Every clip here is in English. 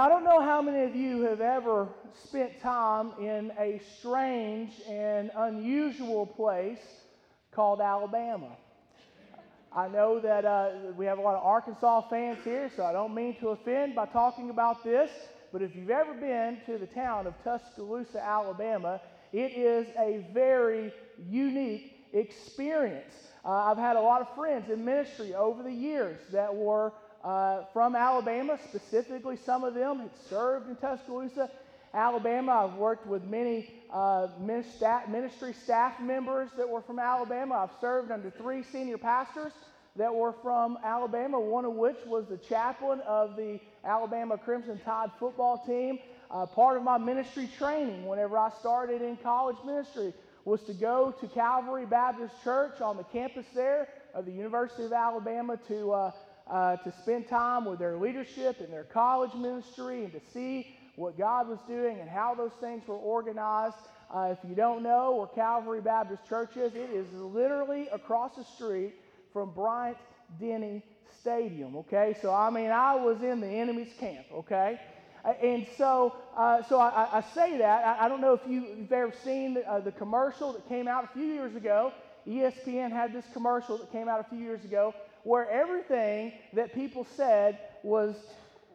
Now, I don't know how many of you have ever spent time in a strange and unusual place called Alabama. I know that uh, we have a lot of Arkansas fans here, so I don't mean to offend by talking about this, but if you've ever been to the town of Tuscaloosa, Alabama, it is a very unique experience. Uh, I've had a lot of friends in ministry over the years that were uh, from Alabama, specifically, some of them had served in Tuscaloosa, Alabama. I've worked with many uh, ministry staff members that were from Alabama. I've served under three senior pastors that were from Alabama, one of which was the chaplain of the Alabama Crimson Tide football team. Uh, part of my ministry training whenever I started in college ministry was to go to Calvary Baptist Church on the campus there of the University of Alabama to, uh, uh, to spend time with their leadership and their college ministry and to see what God was doing and how those things were organized. Uh, if you don't know where Calvary Baptist Church is, it is literally across the street from Bryant Denny Stadium. Okay, so I mean, I was in the enemy's camp. Okay. And so, uh, so I, I, say that. I, I, don't know if you've ever seen the, uh, the commercial that came out a few years ago. ESPN had this commercial that came out a few years ago where everything that people said was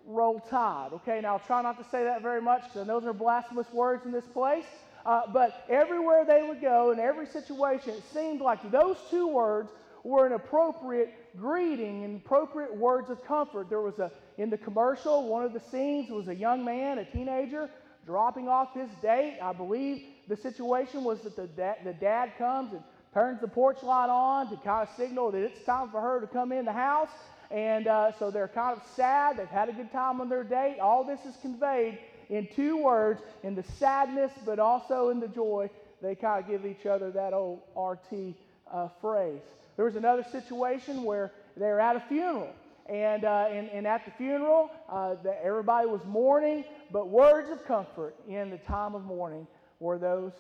roll tide. Okay, now I'll try not to say that very much because those are blasphemous words in this place. Uh, but everywhere they would go, in every situation, it seemed like those two words were an appropriate greeting and appropriate words of comfort. There was a, in the commercial, one of the scenes was a young man, a teenager, dropping off his date. I believe the situation was that the, da- the dad comes and turns the porch light on to kind of signal that it's time for her to come in the house. And uh, so they're kind of sad. They've had a good time on their date. All this is conveyed in two words in the sadness, but also in the joy. They kind of give each other that old RT uh, phrase. There was another situation where they were at a funeral. And, uh, and, and, at the funeral, uh, the, everybody was mourning, but words of comfort in the time of mourning were those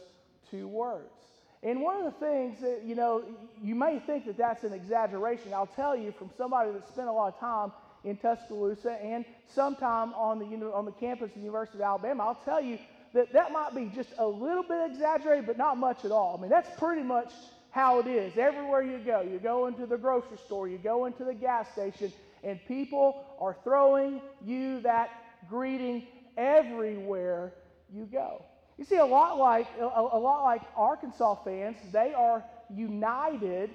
two words. And one of the things that, you know, you may think that that's an exaggeration. I'll tell you from somebody that spent a lot of time in Tuscaloosa and sometime on the, on the campus of the University of Alabama, I'll tell you that that might be just a little bit exaggerated, but not much at all. I mean, that's pretty much how it is. Everywhere you go, you go into the grocery store, you go into the gas station, and people are throwing you that greeting everywhere you go. You see, a lot like a, a lot like Arkansas fans, they are united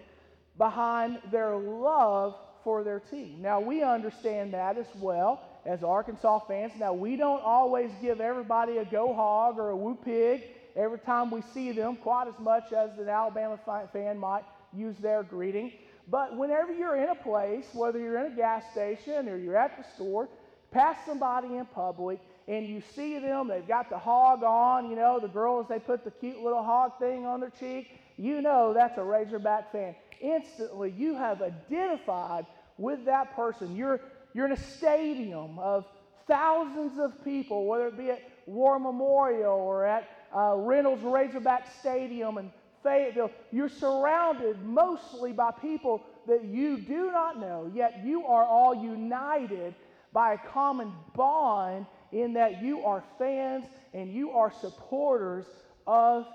behind their love for their team. Now we understand that as well as Arkansas fans. Now we don't always give everybody a go hog or a woo pig every time we see them, quite as much as an Alabama fan might use their greeting. But whenever you're in a place, whether you're in a gas station or you're at the store, pass somebody in public and you see them, they've got the hog on, you know, the girls, they put the cute little hog thing on their cheek, you know that's a Razorback fan. Instantly, you have identified with that person. You're, you're in a stadium of thousands of people, whether it be at War Memorial or at uh, Reynolds Razorback Stadium in Fayetteville. You're surrounded mostly by people that you do not know, yet you are all united by a common bond in that you are fans and you are supporters of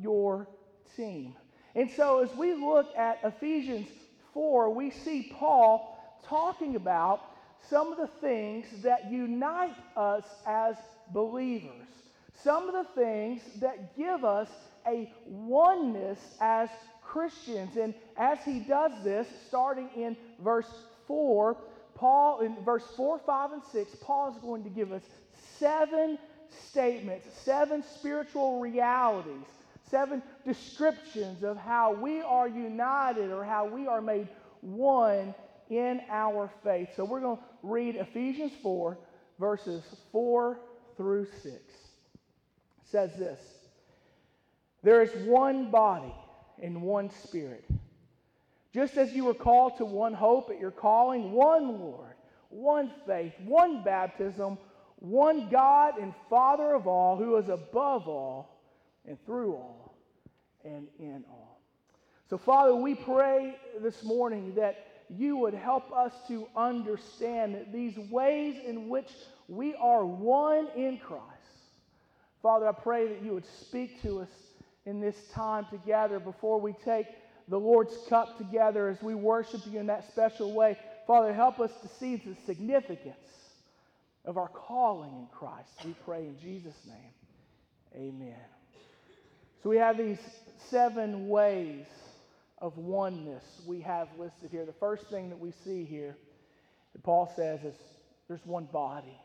your team. And so, as we look at Ephesians 4, we see Paul talking about some of the things that unite us as believers, some of the things that give us a oneness as Christians. And as he does this, starting in verse 4, Paul, in verse 4, 5, and 6, Paul is going to give us seven statements, seven spiritual realities, seven descriptions of how we are united or how we are made one in our faith. So we're going to read Ephesians 4, verses 4 through 6. It says this There is one body and one spirit just as you were called to one hope at your calling, one Lord, one faith, one baptism, one God and Father of all, who is above all and through all and in all. So, Father, we pray this morning that you would help us to understand that these ways in which We are one in Christ. Father, I pray that you would speak to us in this time together before we take the Lord's cup together as we worship you in that special way. Father, help us to see the significance of our calling in Christ. We pray in Jesus' name. Amen. So we have these seven ways of oneness we have listed here. The first thing that we see here that Paul says is there's one body.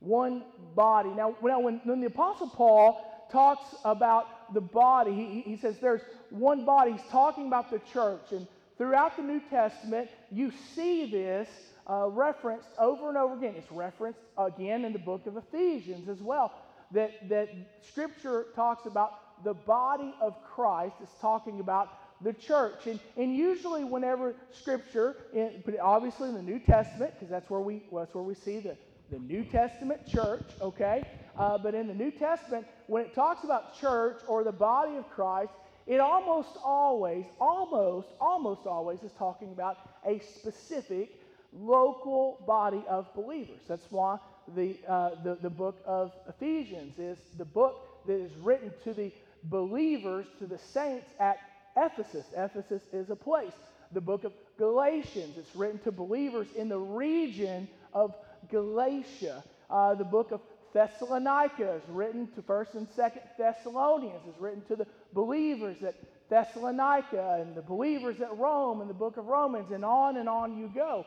One body. Now, when, when the Apostle Paul talks about the body, he, he says there's one body. He's talking about the church. And throughout the New Testament, you see this uh, referenced over and over again. It's referenced again in the book of Ephesians as well. That, that Scripture talks about the body of Christ. It's talking about the church. And, and usually, whenever Scripture, in, obviously in the New Testament, because that's where we well, that's where we see the, the New Testament church, okay? Uh, but in the New Testament, when it talks about church or the body of Christ, it almost always, almost, almost always is talking about a specific local body of believers. That's why the, uh, the, the book of Ephesians is the book that is written to the believers, to the saints at Ephesus. Ephesus is a place. The book of Galatians, it's written to believers in the region of Galatia. Uh, the book of Thessalonica is written to 1st and 2nd Thessalonians, is written to the believers at Thessalonica and the believers at Rome and the book of Romans, and on and on you go.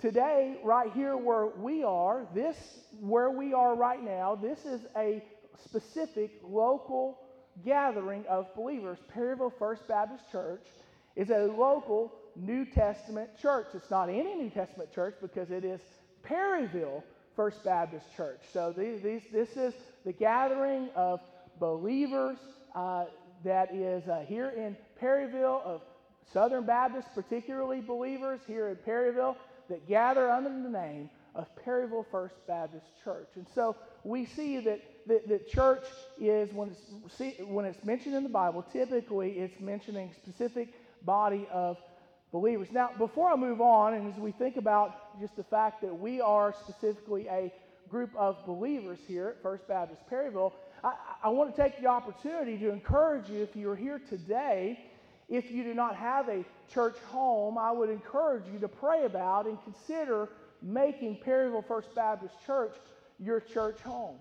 Today, right here where we are, this, where we are right now, this is a specific local gathering of believers. Perryville First Baptist Church is a local New Testament church. It's not any New Testament church because it is Perryville First Baptist Church. So these, this is the gathering of believers uh, that is uh, here in Perryville, of Southern Baptists, particularly believers here in Perryville, that gather under the name of Perryville First Baptist Church. And so we see that the, the church is, when it's, when it's mentioned in the Bible, typically it's mentioning specific body of believers. Now, before I move on, and as we think about just the fact that we are specifically a group of believers here at First Baptist Perryville, I, I want to take the opportunity to encourage you if you're here today, if you do not have a church home, I would encourage you to pray about and consider making Perryville First Baptist Church your church home.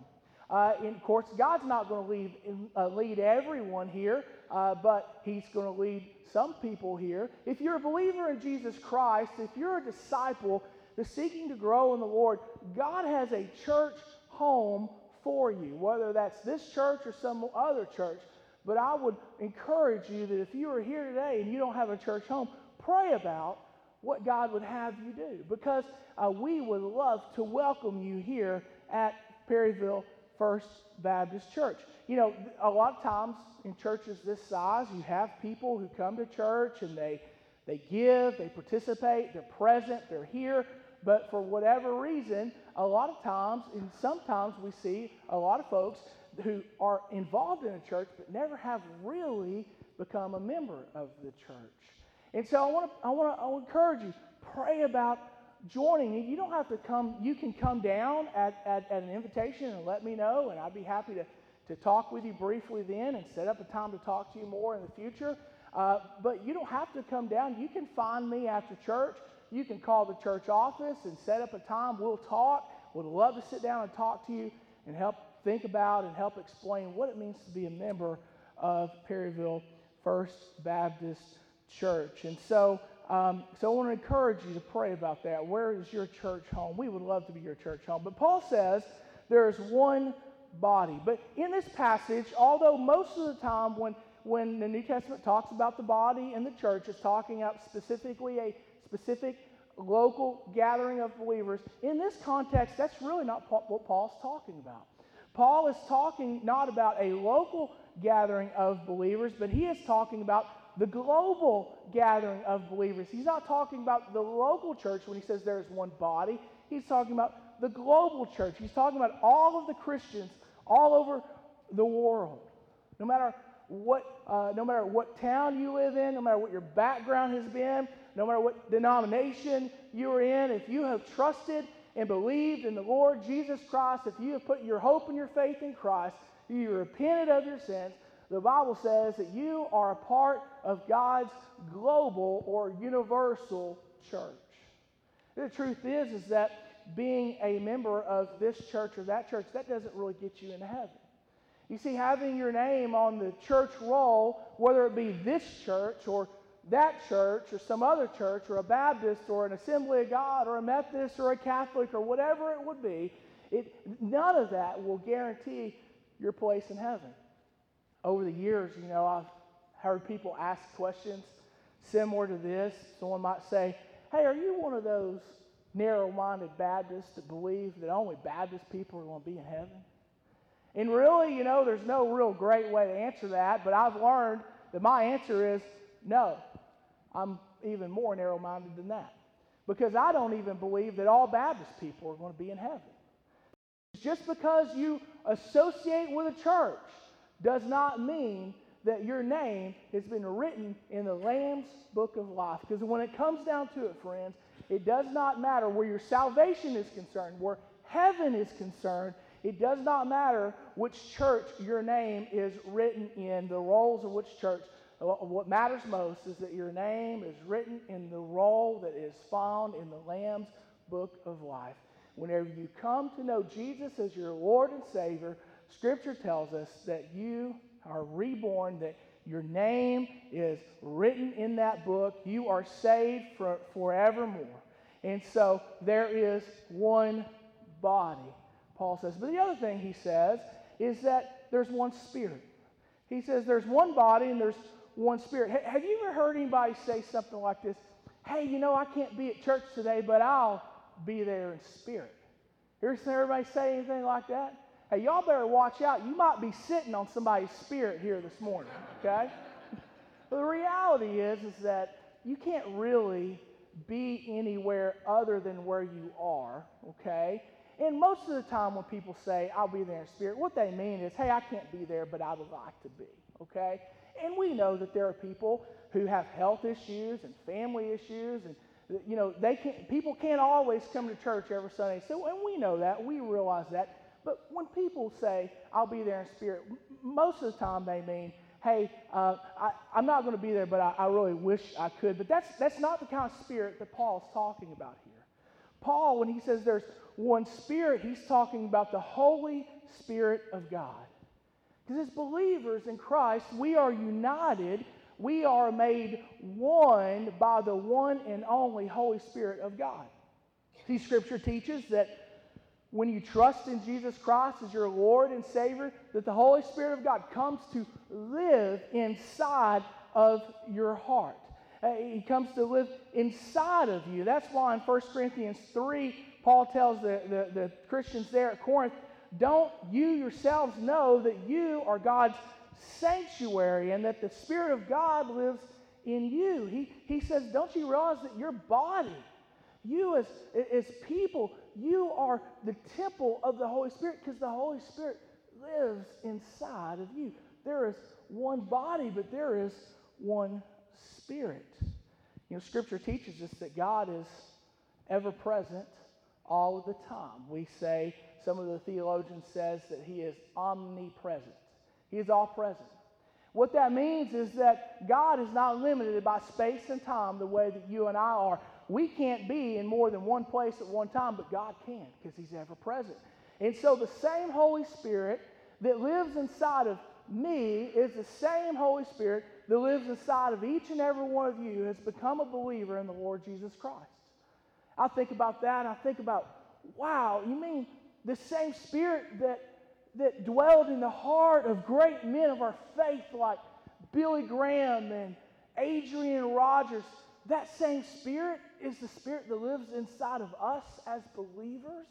Uh, and of course, God's not going to uh, lead everyone here, uh, but He's going to lead some people here. If you're a believer in Jesus Christ, if you're a disciple that's seeking to grow in the Lord, God has a church home for you, whether that's this church or some other church. But I would encourage you that if you are here today and you don't have a church home, pray about what God would have you do because uh, we would love to welcome you here at Perryville First Baptist Church. You know, a lot of times in churches this size, you have people who come to church and they they give, they participate, they're present, they're here, but for whatever reason, a lot of times, and sometimes we see a lot of folks who are involved in a church but never have really become a member of the church. And so I want to I want to encourage you pray about joining me. You don't have to come, you can come down at, at, at, an invitation and let me know, and I'd be happy to, to talk with you briefly then and set up a time to talk to you more in the future. Uh, but you don't have to come down. You can find me after church. You can call the church office and set up a time. We'll talk. Would love to sit down and talk to you and help think about and help explain what it means to be a member of Perryville First Baptist Church. And so, um, so I want to encourage you to pray about that. Where is your church home? We would love to be your church home. But Paul says there is one body. But in this passage, although most of the time when, when the New Testament talks about the body and the church, it's talking about specifically a specific local gathering of believers, in this context, that's really not what Paul's talking about. Paul is talking not about a local gathering of believers, but he is talking about the global gathering of believers. He's not talking about the local church when he says there is one body. He's talking about the global church. He's talking about all of the Christians all over the world. No matter what, uh, no matter what town you live in, no matter what your background has been, no matter what denomination you're in, if you have trusted and believed in the Lord Jesus Christ, if you have put your hope and your faith in Christ, you repented of your sins, the Bible says that you are a part of God's global or universal church. The truth is, is that being a member of this church or that church, that doesn't really get you into heaven. You see, having your name on the church roll, whether it be this church or that church or some other church or a Baptist or an Assembly of God or a Methodist or a Catholic or whatever it would be, it, none of that will guarantee your place in heaven. Over the years, you know, I've heard people ask questions similar to this. Someone might say, Hey, are you one of those narrow minded Baptists that believe that only Baptist people are going to be in heaven? And really, you know, there's no real great way to answer that, but I've learned that my answer is no. I'm even more narrow minded than that. Because I don't even believe that all Baptist people are going to be in heaven. It's just because you associate with a church does not mean that your name has been written in the Lamb's book of life. Because when it comes down to it, friends, it does not matter where your salvation is concerned, where heaven is concerned. It does not matter which church your name is written in, the rolls of which church. What matters most is that your name is written in the roll that is found in the Lamb's book of life. Whenever you come to know Jesus as your Lord and Savior, Scripture tells us that you are reborn, that your name is written in that book. You are saved for, forevermore. And so there is one body, Paul says. But the other thing he says is that there's one spirit. He says there's one body and there's one spirit. have you ever heard anybody say something like this? Hey, you know, I can't be at church today, but I'll be there in spirit. You ever everybody say anything like that? Hey, y'all better watch out. You might be sitting on somebody's spirit here this morning, okay? the reality is, is that you can't really be anywhere other than where you are, okay? And most of the time when people say, I'll be there in spirit, what they mean is, hey, I can't be there, but I would like to be, okay? And we know that there are people who have health issues and family issues and you know, they can people can't always come to church every Sunday. So, and we know that, we realize that. But when people say, I'll be there in spirit, most of the time they mean, hey, uh, I, am not going to be there, but I, I, really wish I could. But that's, that's not the kind of spirit that Paul's talking about here. Paul, when he says there's one spirit, he's talking about the Holy Spirit of God. Because as believers in Christ, we are united, we are made one by the one and only Holy Spirit of God. See, Scripture teaches that when you trust in Jesus Christ as your Lord and Savior, that the Holy Spirit of God comes to live inside of your heart. Uh, he comes to live inside of you. That's why in 1 Corinthians 3, Paul tells the, the, the Christians there at Corinth, don't you yourselves know that you are God's sanctuary and that the Spirit of God lives in you? He, he says, don't you realize that your body, you as, as people, you are the temple of the Holy Spirit because the Holy Spirit lives inside of you. There is one body, but there is one spirit. You know, Scripture teaches us that God is ever present all the time. We say, some of the theologians says that he is omnipresent. He is all present. What that means is that God is not limited by space and time the way that you and I are. We can't be in more than one place at one time, but God can because He's ever present. And so the same Holy Spirit that lives inside of me is the same Holy Spirit that lives inside of each and every one of you who has become a believer in the Lord Jesus Christ. I think about that. I think about, wow, you mean the same Spirit that, that dwelled in the heart of great men of our faith like Billy Graham and Adrian Rogers that same Spirit is the Spirit that lives inside of us as believers.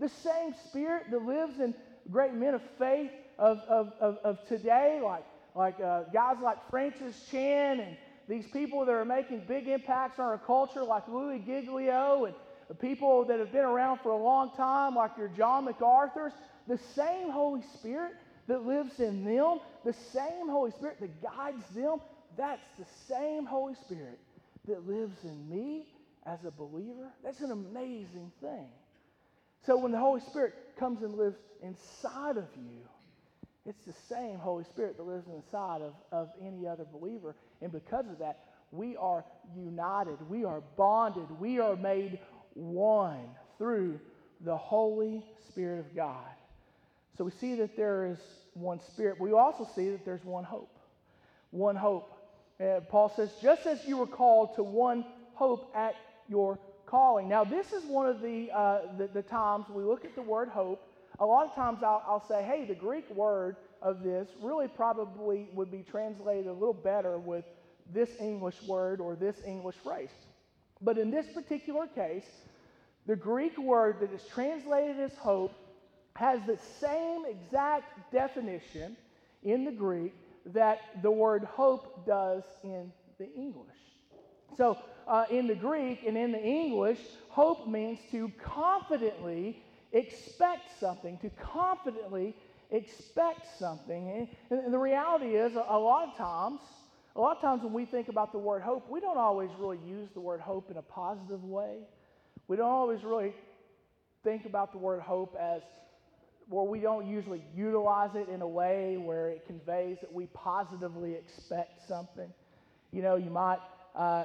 The same Spirit that lives in great men of faith of, of, of, of today, like, like uh, guys like Francis Chan and these people that are making big impacts on our culture, like Louis Giglio, and people that have been around for a long time, like your John MacArthur's. The same Holy Spirit that lives in them, the same Holy Spirit that guides them, that's the same Holy Spirit that lives in me as a believer, that's an amazing thing. So when the Holy Spirit comes and lives inside of you, it's the same Holy Spirit that lives inside of, of any other believer. And because of that, we are united, we are bonded, we are made one through the Holy Spirit of God. So we see that there is one Spirit. We also see that there's one hope. One hope. Uh, Paul says, just as you were called to one hope at your calling. Now, this is one of the, uh, the, the, times we look at the word hope. A lot of times I'll, I'll say, hey, the Greek word of this really probably would be translated a little better with this English word or this English phrase. But in this particular case, the Greek word that is translated as hope has the same exact definition in the Greek that the word hope does in the English. So, uh, in the Greek and in the English, hope means to confidently expect something, to confidently expect something. And, the reality is, a lot of times, a lot of times when we think about the word hope, we don't always really use the word hope in a positive way. We don't always really think about the word hope as where we don't usually utilize it in a way where it conveys that we positively expect something. You know, you might, uh,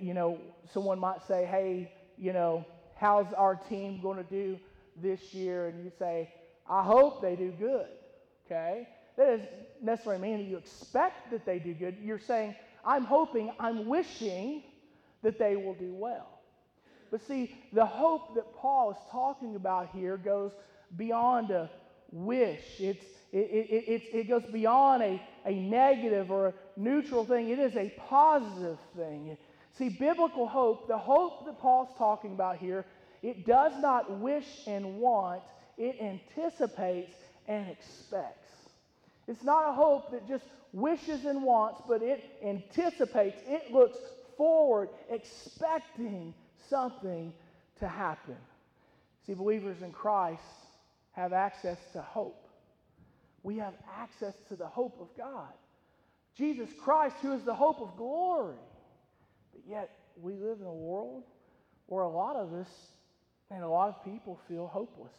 you know, someone might say, hey, you know, how's our team going to do this year? And you say, I hope they do good. Okay? That doesn't necessarily mean that you expect that they do good. You're saying, I'm hoping, I'm wishing that they will do well. But see, the hope that Paul is talking about here goes beyond a wish. It's, it, it, it, it goes beyond a, a negative or a neutral thing. It is a positive thing. See, biblical hope, the hope that Paul's talking about here, it does not wish and want, it anticipates and expects. It's not a hope that just wishes and wants, but it anticipates, it looks forward, expecting something to happen. See, believers in Christ have access to hope. We have access to the hope of God. Jesus Christ, who is the hope of glory. But yet, we live in a world where a lot of us and a lot of people feel hopeless.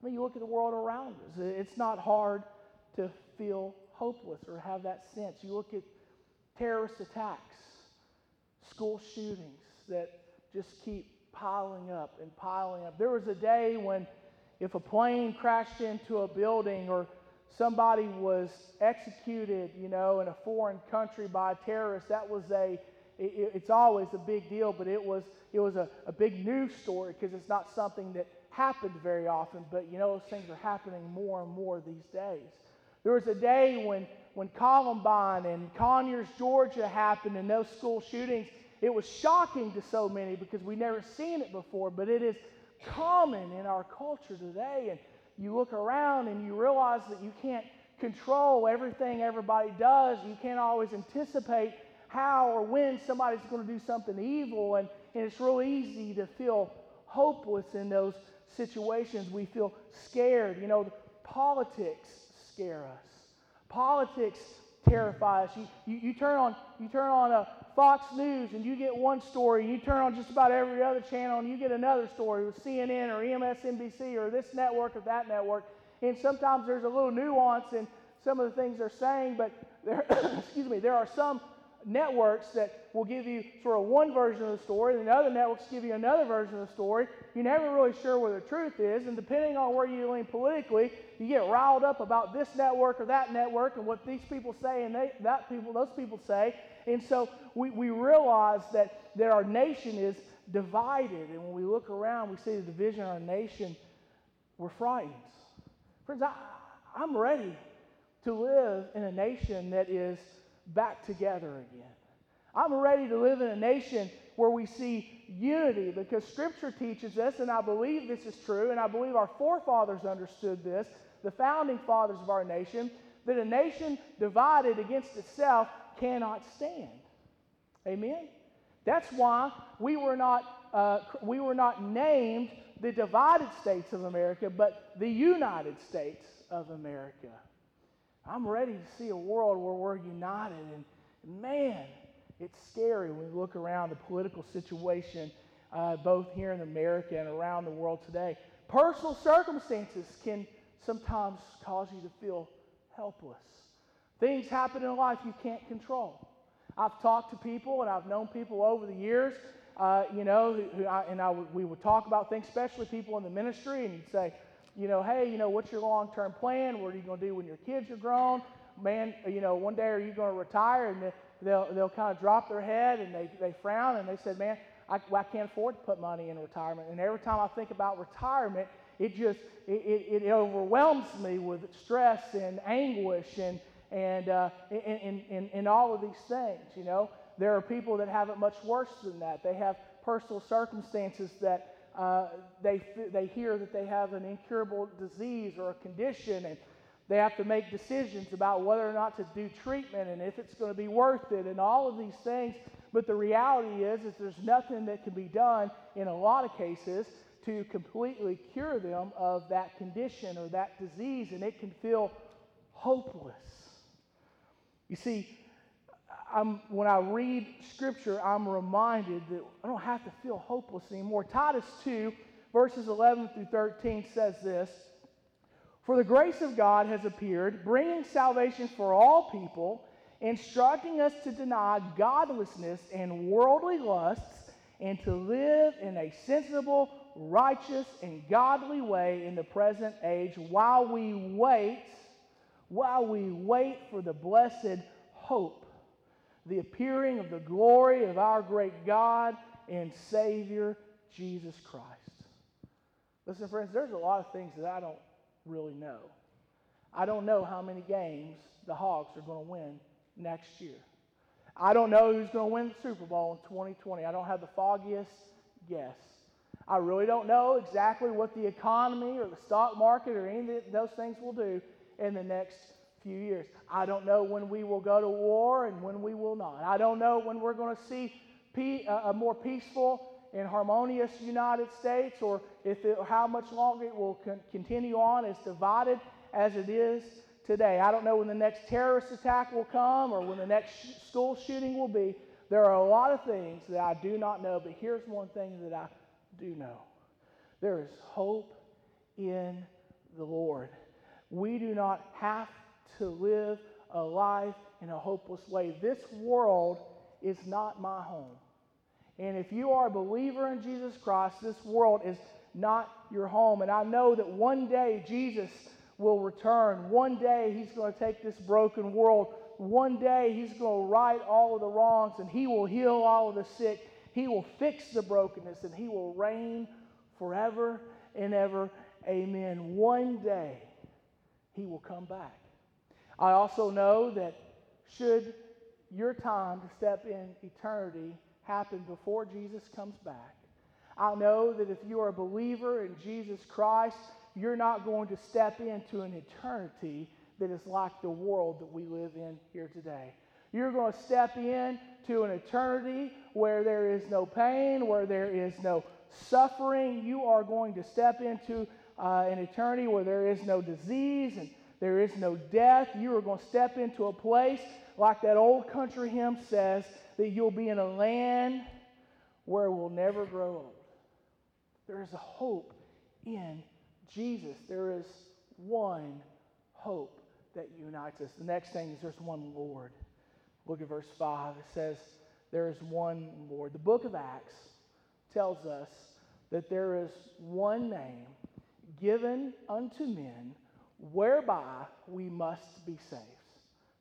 I mean, you look at the world around us, it's not hard to feel hopeless or have that sense. You look at terrorist attacks, school shootings that just keep piling up and piling up. There was a day when if a plane crashed into a building or somebody was executed, you know, in a foreign country by a terrorist, that was a it, it's always a big deal, but it was it was a, a big news story because it's not something that happened very often. But you know, those things are happening more and more these days. There was a day when when Columbine and Conyers, Georgia happened, and those school shootings. It was shocking to so many because we never seen it before, but it is common in our culture today. And you look around and you realize that you can't control everything everybody does. You can't always anticipate how or when somebody's going to do something evil. And, and it's real easy to feel hopeless in those situations. We feel scared. You know, politics scare us. Politics terrify us. You, you, you turn on, you turn on a Fox News and you get one story, you turn on just about every other channel and you get another story with CNN or MSNBC or this network or that network. And sometimes there's a little nuance in some of the things they're saying, but there, excuse me, there are some networks that will give you sort of one version of the story, and the other networks give you another version of the story. You're never really sure where the truth is, and depending on where you lean politically, you get riled up about this network or that network and what these people say and they, that people, those people say. And so we, we realize that, that our nation is divided, and when we look around, we see the division in our nation, we're frightened. Friends, I, I'm ready to live in a nation that is back together again. I'm ready to live in a nation where we see unity because Scripture teaches us, and I believe this is true, and I believe our forefathers understood this, the founding fathers of our nation, that a nation divided against itself cannot stand. Amen? That's why we were not, uh, we were not named the divided states of America, but the United States of America. I'm ready to see a world where we're united. And man, it's scary when we look around the political situation uh, both here in America and around the world today. Personal circumstances can sometimes cause you to feel helpless. Things happen in life you can't control. I've talked to people and I've known people over the years, uh, you know, who, who I, and I w- we would talk about things, especially people in the ministry, and you'd say, you know, hey, you know, what's your long term plan? What are you going to do when your kids are grown? Man, you know, one day are you going to retire? And they'll, they'll kind of drop their head and they, they frown and they said, man, I, I can't afford to put money in retirement. And every time I think about retirement, it just, it, it, it overwhelms me with stress and anguish and, and, uh, and, and, and all of these things, you know. There are people that have it much worse than that. They have personal circumstances that uh, they, they hear that they have an incurable disease or a condition, and they have to make decisions about whether or not to do treatment and if it's going to be worth it, and all of these things. But the reality is, is there's nothing that can be done in a lot of cases to completely cure them of that condition or that disease, and it can feel hopeless. You see, I'm, when I read Scripture, I'm reminded that I don't have to feel hopeless anymore. Titus 2, verses 11 through 13 says this For the grace of God has appeared, bringing salvation for all people, instructing us to deny godlessness and worldly lusts, and to live in a sensible, righteous, and godly way in the present age while we wait, while we wait for the blessed hope the appearing of the glory of our great God and Savior, Jesus Christ. Listen, friends, there's a lot of things that I don't really know. I don't know how many games the Hogs are going to win next year. I don't know who's going to win the Super Bowl in 2020. I don't have the foggiest guess. I really don't know exactly what the economy or the stock market or any of those things will do in the next few years. I don't know when we will go to war and when we will not. I don't know when we're going to see uh, a more peaceful and harmonious United States or if it, how much longer it will continue on as divided as it is today. I don't know when the next terrorist attack will come or when the next school shooting will be. There are a lot of things that I do not know, but here's one thing that I do know there is hope in the Lord. We do not have to live a life in a hopeless way. This world is not my home. And if you are a believer in Jesus Christ, this world is not your home. And I know that one day Jesus will return. One day he's going to take this broken world. One day he's going to right all of the wrongs and he will heal all of the sick. He will fix the brokenness and he will reign forever and ever. Amen. One day he will come back. I also know that should your time to step in eternity happen before Jesus comes back, I know that if you are a believer in Jesus Christ, you're not going to step into an eternity that is like the world that we live in here today. You're going to step in to an eternity where there is no pain, where there is no suffering. You are going to step into uh, an eternity where there is no disease and there is no death. You are going to step into a place, like that old country hymn says, that you'll be in a land where we'll never grow old. There is a hope in Jesus. There is one hope that unites us. The next thing is there's one Lord. Look at verse 5. It says, There is one Lord. The book of Acts tells us that there is one name given unto men whereby we must be saved.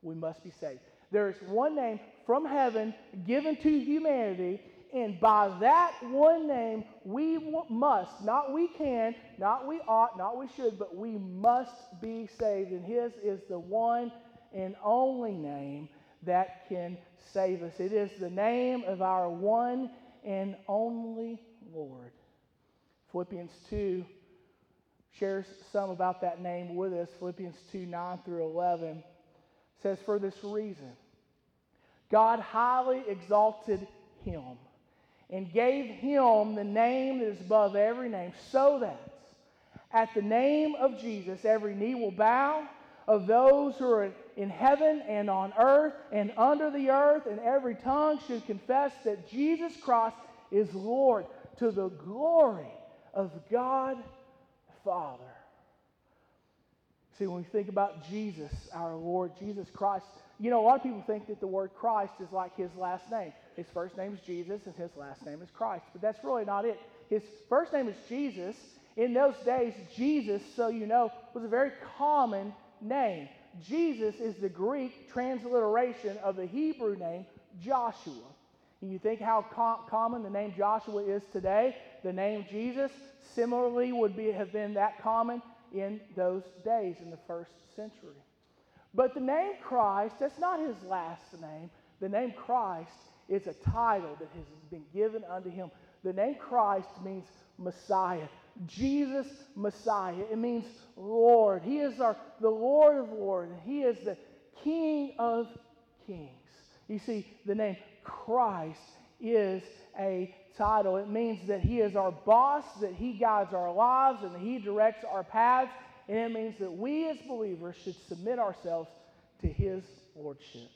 We must be saved. There is one name from heaven given to humanity, and by that one name we must, not we can, not we ought, not we should, but we must be saved. And His is the one and only name that can save us. It is the name of our one and only Lord. Philippians 2 shares some about that name with us. Philippians 2 9 through 11 says, For this reason, God highly exalted him and gave him the name that is above every name, so that at the name of Jesus every knee will bow of those who are in heaven and on earth and under the earth, and every tongue should confess that Jesus Christ is Lord to the glory of God Father. See, when we think about Jesus, our Lord, Jesus Christ, you know, a lot of people think that the word Christ is like his last name. His first name is Jesus and his last name is Christ. But that's really not it. His first name is Jesus. In those days, Jesus, so you know, was a very common name. Jesus is the Greek transliteration of the Hebrew name Joshua. And you think how com- common the name Joshua is today? The name Jesus similarly would be, have been that common in those days in the first century. But the name Christ, that's not his last name. The name Christ is a title that has been given unto him. The name Christ means Messiah. Jesus Messiah. It means Lord. He is our the Lord of Lords. He is the King of Kings. You see, the name Christ is a title. It means that He is our boss, that He guides our lives, and He directs our paths. And it means that we as believers should submit ourselves to His Lordship.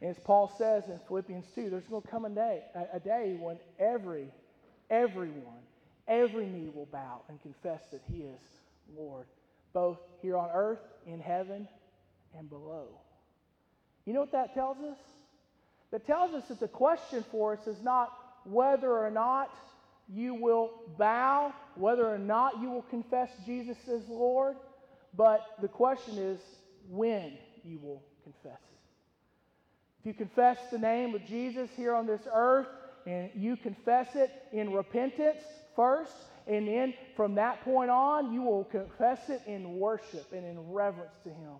And as Paul says in Philippians 2, there's going to come a day, a day when every, everyone, every knee will bow and confess that He is Lord, both here on earth, in heaven, and below. You know what that tells us? That tells us that the question for us is not whether or not you will bow, whether or not you will confess Jesus as Lord, but the question is when you will confess it. If you confess the name of Jesus here on this earth and you confess it in repentance first, and then from that point on, you will confess it in worship and in reverence to Him.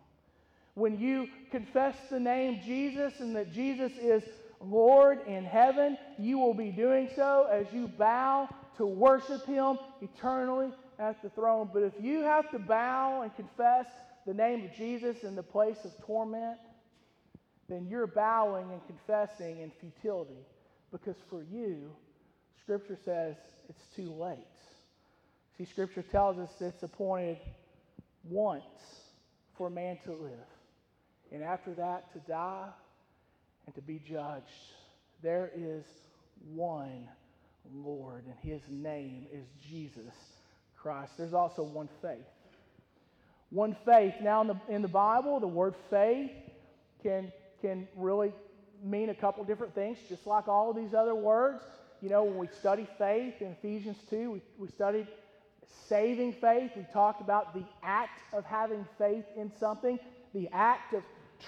When you confess the name Jesus and that Jesus is Lord in heaven, you will be doing so as you bow to worship Him eternally at the throne. But if you have to bow and confess the name of Jesus in the place of torment, then you're bowing and confessing in futility because for you, Scripture says it's too late. See, Scripture tells us it's appointed once for man to live, and after that to die and to be judged. There is one Lord, and his name is Jesus Christ. There's also one faith. One faith. Now, in the, in the Bible, the word faith can, can really mean a couple different things, just like all these other words. You know, when we study faith in Ephesians 2, we, we studied saving faith. We talked about the act of having faith in something, the act of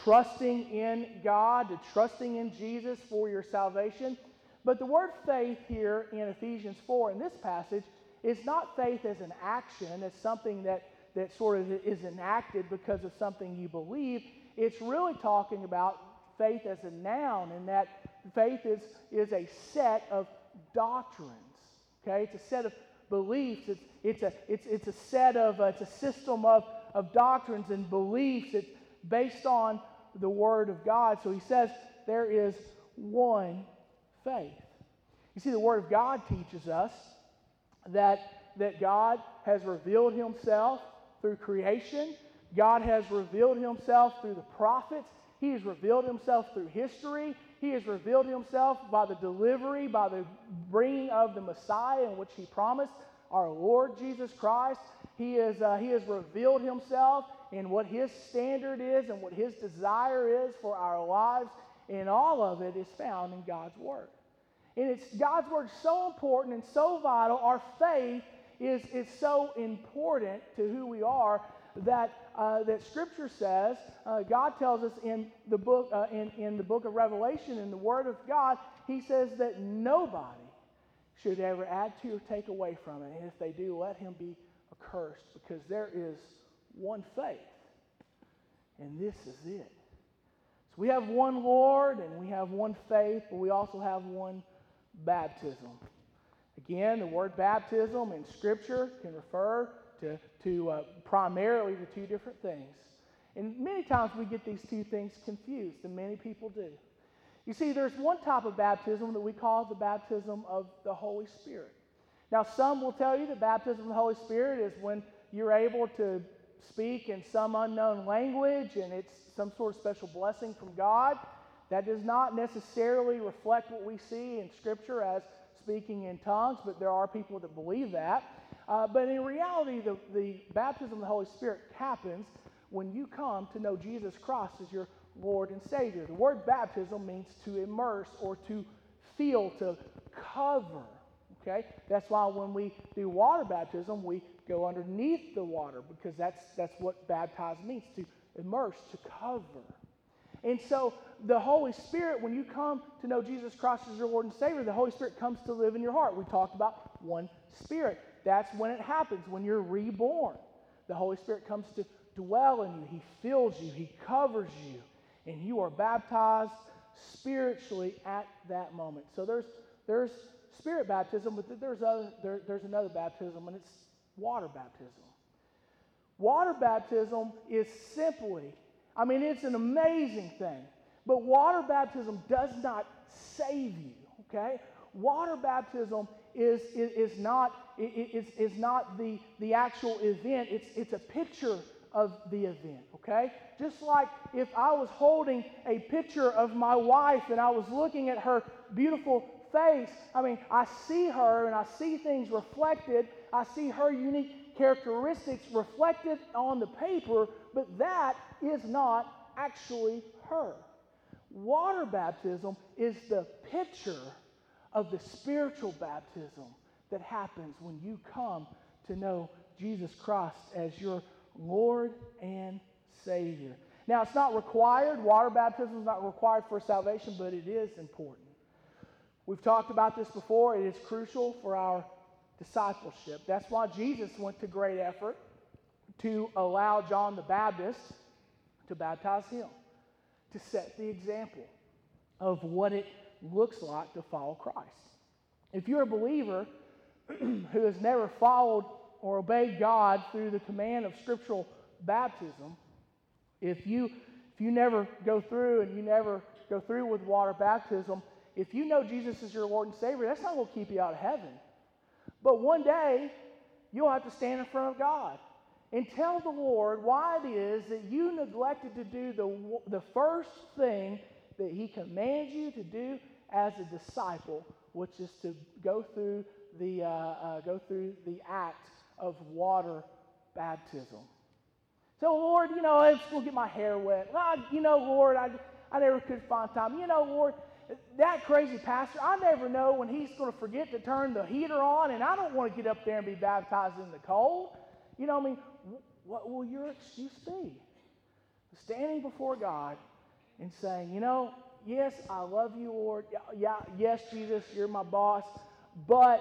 trusting in God, to trusting in Jesus for your salvation. But the word faith here in Ephesians 4 in this passage is not faith as an action, as something that, that sort of is enacted because of something you believe. It's really talking about faith as a noun, and that faith is, is a set of doctrines. Okay? It's a set of beliefs. It's, it's, a, it's, it's a set of, uh, it's a system of, of doctrines and beliefs. It's based on the Word of God. So he says there is one faith. You see, the Word of God teaches us that, that God has revealed Himself through creation, God has revealed Himself through the prophets, He has revealed Himself through history. He has revealed himself by the delivery, by the bringing of the Messiah in which he promised, our Lord Jesus Christ. He, is, uh, he has revealed himself in what his standard is and what his desire is for our lives. And all of it is found in God's Word. And it's God's Word so important and so vital. Our faith is, is so important to who we are that, uh, that Scripture says, uh, God tells us in the, book, uh, in, in the book of Revelation, in the Word of God, He says that nobody should ever add to or take away from it. And if they do, let him be accursed, because there is one faith. And this is it. So we have one Lord and we have one faith, but we also have one baptism. Again, the word baptism in Scripture can refer to, to uh, primarily to two different things. And many times we get these two things confused, and many people do. You see, there's one type of baptism that we call the baptism of the Holy Spirit. Now, some will tell you the baptism of the Holy Spirit is when you're able to speak in some unknown language and it's some sort of special blessing from God. That does not necessarily reflect what we see in Scripture as speaking in tongues, but there are people that believe that. Uh, but in reality, the, the baptism of the Holy Spirit happens when you come to know Jesus Christ as your Lord and Savior. The word baptism means to immerse or to feel, to cover. Okay? That's why when we do water baptism, we go underneath the water because that's, that's what baptize means to immerse, to cover. And so the Holy Spirit, when you come to know Jesus Christ as your Lord and Savior, the Holy Spirit comes to live in your heart. We talked about one Spirit. That's when it happens, when you're reborn. The Holy Spirit comes to dwell in you, He fills you, He covers you, and you are baptized spiritually at that moment. So there's, there's spirit baptism, but there's, other, there, there's another baptism, and it's water baptism. Water baptism is simply, I mean, it's an amazing thing, but water baptism does not save you, okay? Water baptism is, is, is not, is, is not the, the actual event, it's, it's a picture of the event, okay? Just like if I was holding a picture of my wife and I was looking at her beautiful face, I mean, I see her and I see things reflected. I see her unique characteristics reflected on the paper, but that is not actually her. Water baptism is the picture of the spiritual baptism that happens when you come to know Jesus Christ as your Lord and Savior. Now, it's not required. Water baptism is not required for salvation, but it is important. We've talked about this before. It is crucial for our discipleship. That's why Jesus went to great effort to allow John the Baptist to baptize him, to set the example of what it looks like to follow Christ. If you're a believer who has never followed or obeyed God through the command of scriptural baptism, if you if you never go through and you never go through with water baptism, if you know Jesus is your Lord and Savior, that's not going to keep you out of heaven. But one day, you'll have to stand in front of God and tell the Lord why it is that you neglected to do the, the first thing that He commands you to do as a disciple, which is to go through the, uh, uh, go through the act of water baptism. So, Lord, you know, I'm just to get my hair wet. Well, you know, Lord, I, I never could find time. You know, Lord, that crazy pastor, I never know when he's going to forget to turn the heater on, and I don't want to get up there and be baptized in the cold. You know, I mean, what will your excuse be? Standing before God and saying, you know, yes, I love you, Lord. Yeah, yes, Jesus, you're my boss, but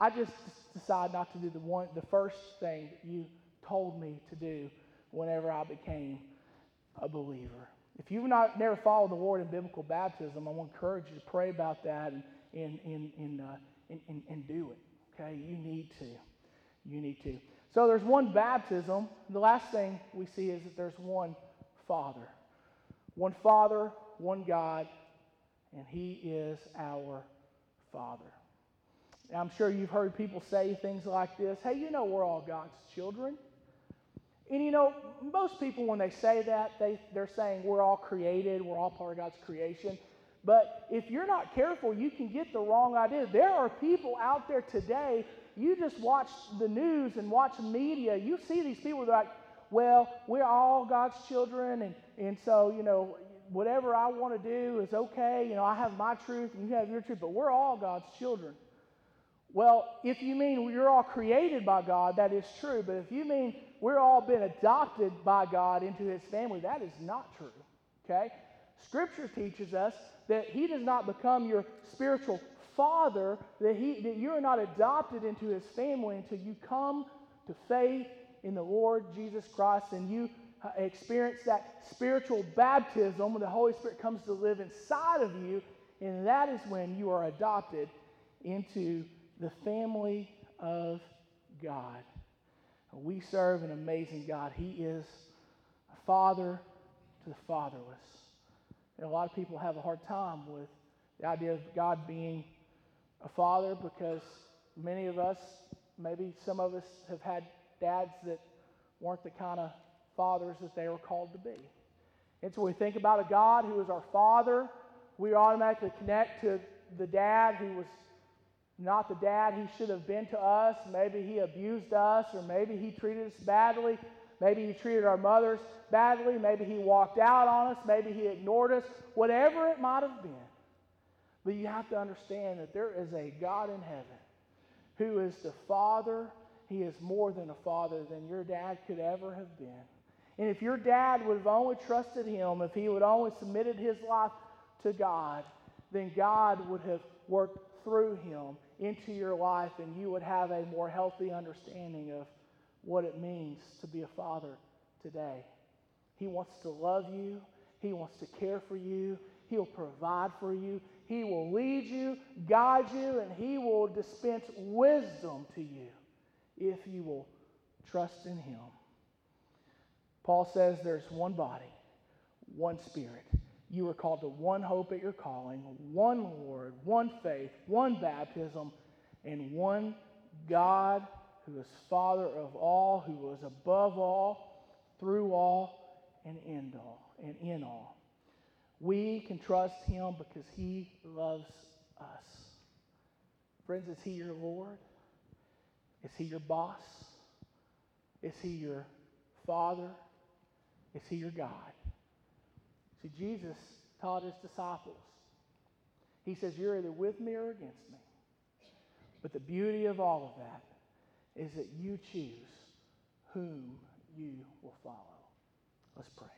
I just decide not to do the one, the first thing that you told me to do whenever I became a believer. If you've not never followed the Lord in biblical baptism, I want to encourage you to pray about that and, and, and, and, uh, and, and, and do it. Okay? You need to. You need to. So there's one baptism. The last thing we see is that there's one Father. One Father, one God, and He is our Father. Now, I'm sure you've heard people say things like this Hey, you know, we're all God's children. And you know, most people, when they say that, they, they're saying we're all created, we're all part of God's creation. But if you're not careful, you can get the wrong idea. There are people out there today, you just watch the news and watch media, you see these people that are like, well, we're all God's children, and, and so, you know, whatever I want to do is okay. You know, I have my truth and you have your truth, but we're all God's children. Well, if you mean you're all created by God, that is true. But if you mean we're all been adopted by God into his family, that is not true. Okay? Scripture teaches us that he does not become your spiritual father, that, he, that you're not adopted into his family until you come to faith in the Lord Jesus Christ and you uh, experience that spiritual baptism when the Holy Spirit comes to live inside of you, and that is when you are adopted into the family of God. We serve an amazing God. He is a father to the fatherless. And a lot of people have a hard time with the idea of God being a father because many of us, maybe some of us, have had dads that weren't the kind of fathers that they were called to be. And so we think about a God who is our father, we automatically connect to the dad who was not the dad he should have been to us. Maybe he abused us, or maybe he treated us badly. Maybe he treated our mothers badly. Maybe he walked out on us. Maybe he ignored us. Whatever it might have been. But you have to understand that there is a God in heaven who is the Father. He is more than a father than your dad could ever have been. And if your dad would have only trusted him, if he would only submitted his life to God, then God would have worked through him into your life and you would have a more healthy understanding of what it means to be a father today. He wants to love you, He wants to care for you, He'll provide for you, He will lead you, guide you, and He will dispense wisdom to you if you will trust in Him. Paul says there's one body, one spirit. You are called to one hope at your calling, one Lord, one faith, one baptism, and one God who is Father of all, who is above all, through all, and in all, and in all. We can trust him because he loves us. Friends, is he your Lord? Is he your boss? Is he your father? Is he your God? See, Jesus taught his disciples. He says, You're either with me or against me. But the beauty of all of that is that you choose whom you will follow. Let's pray.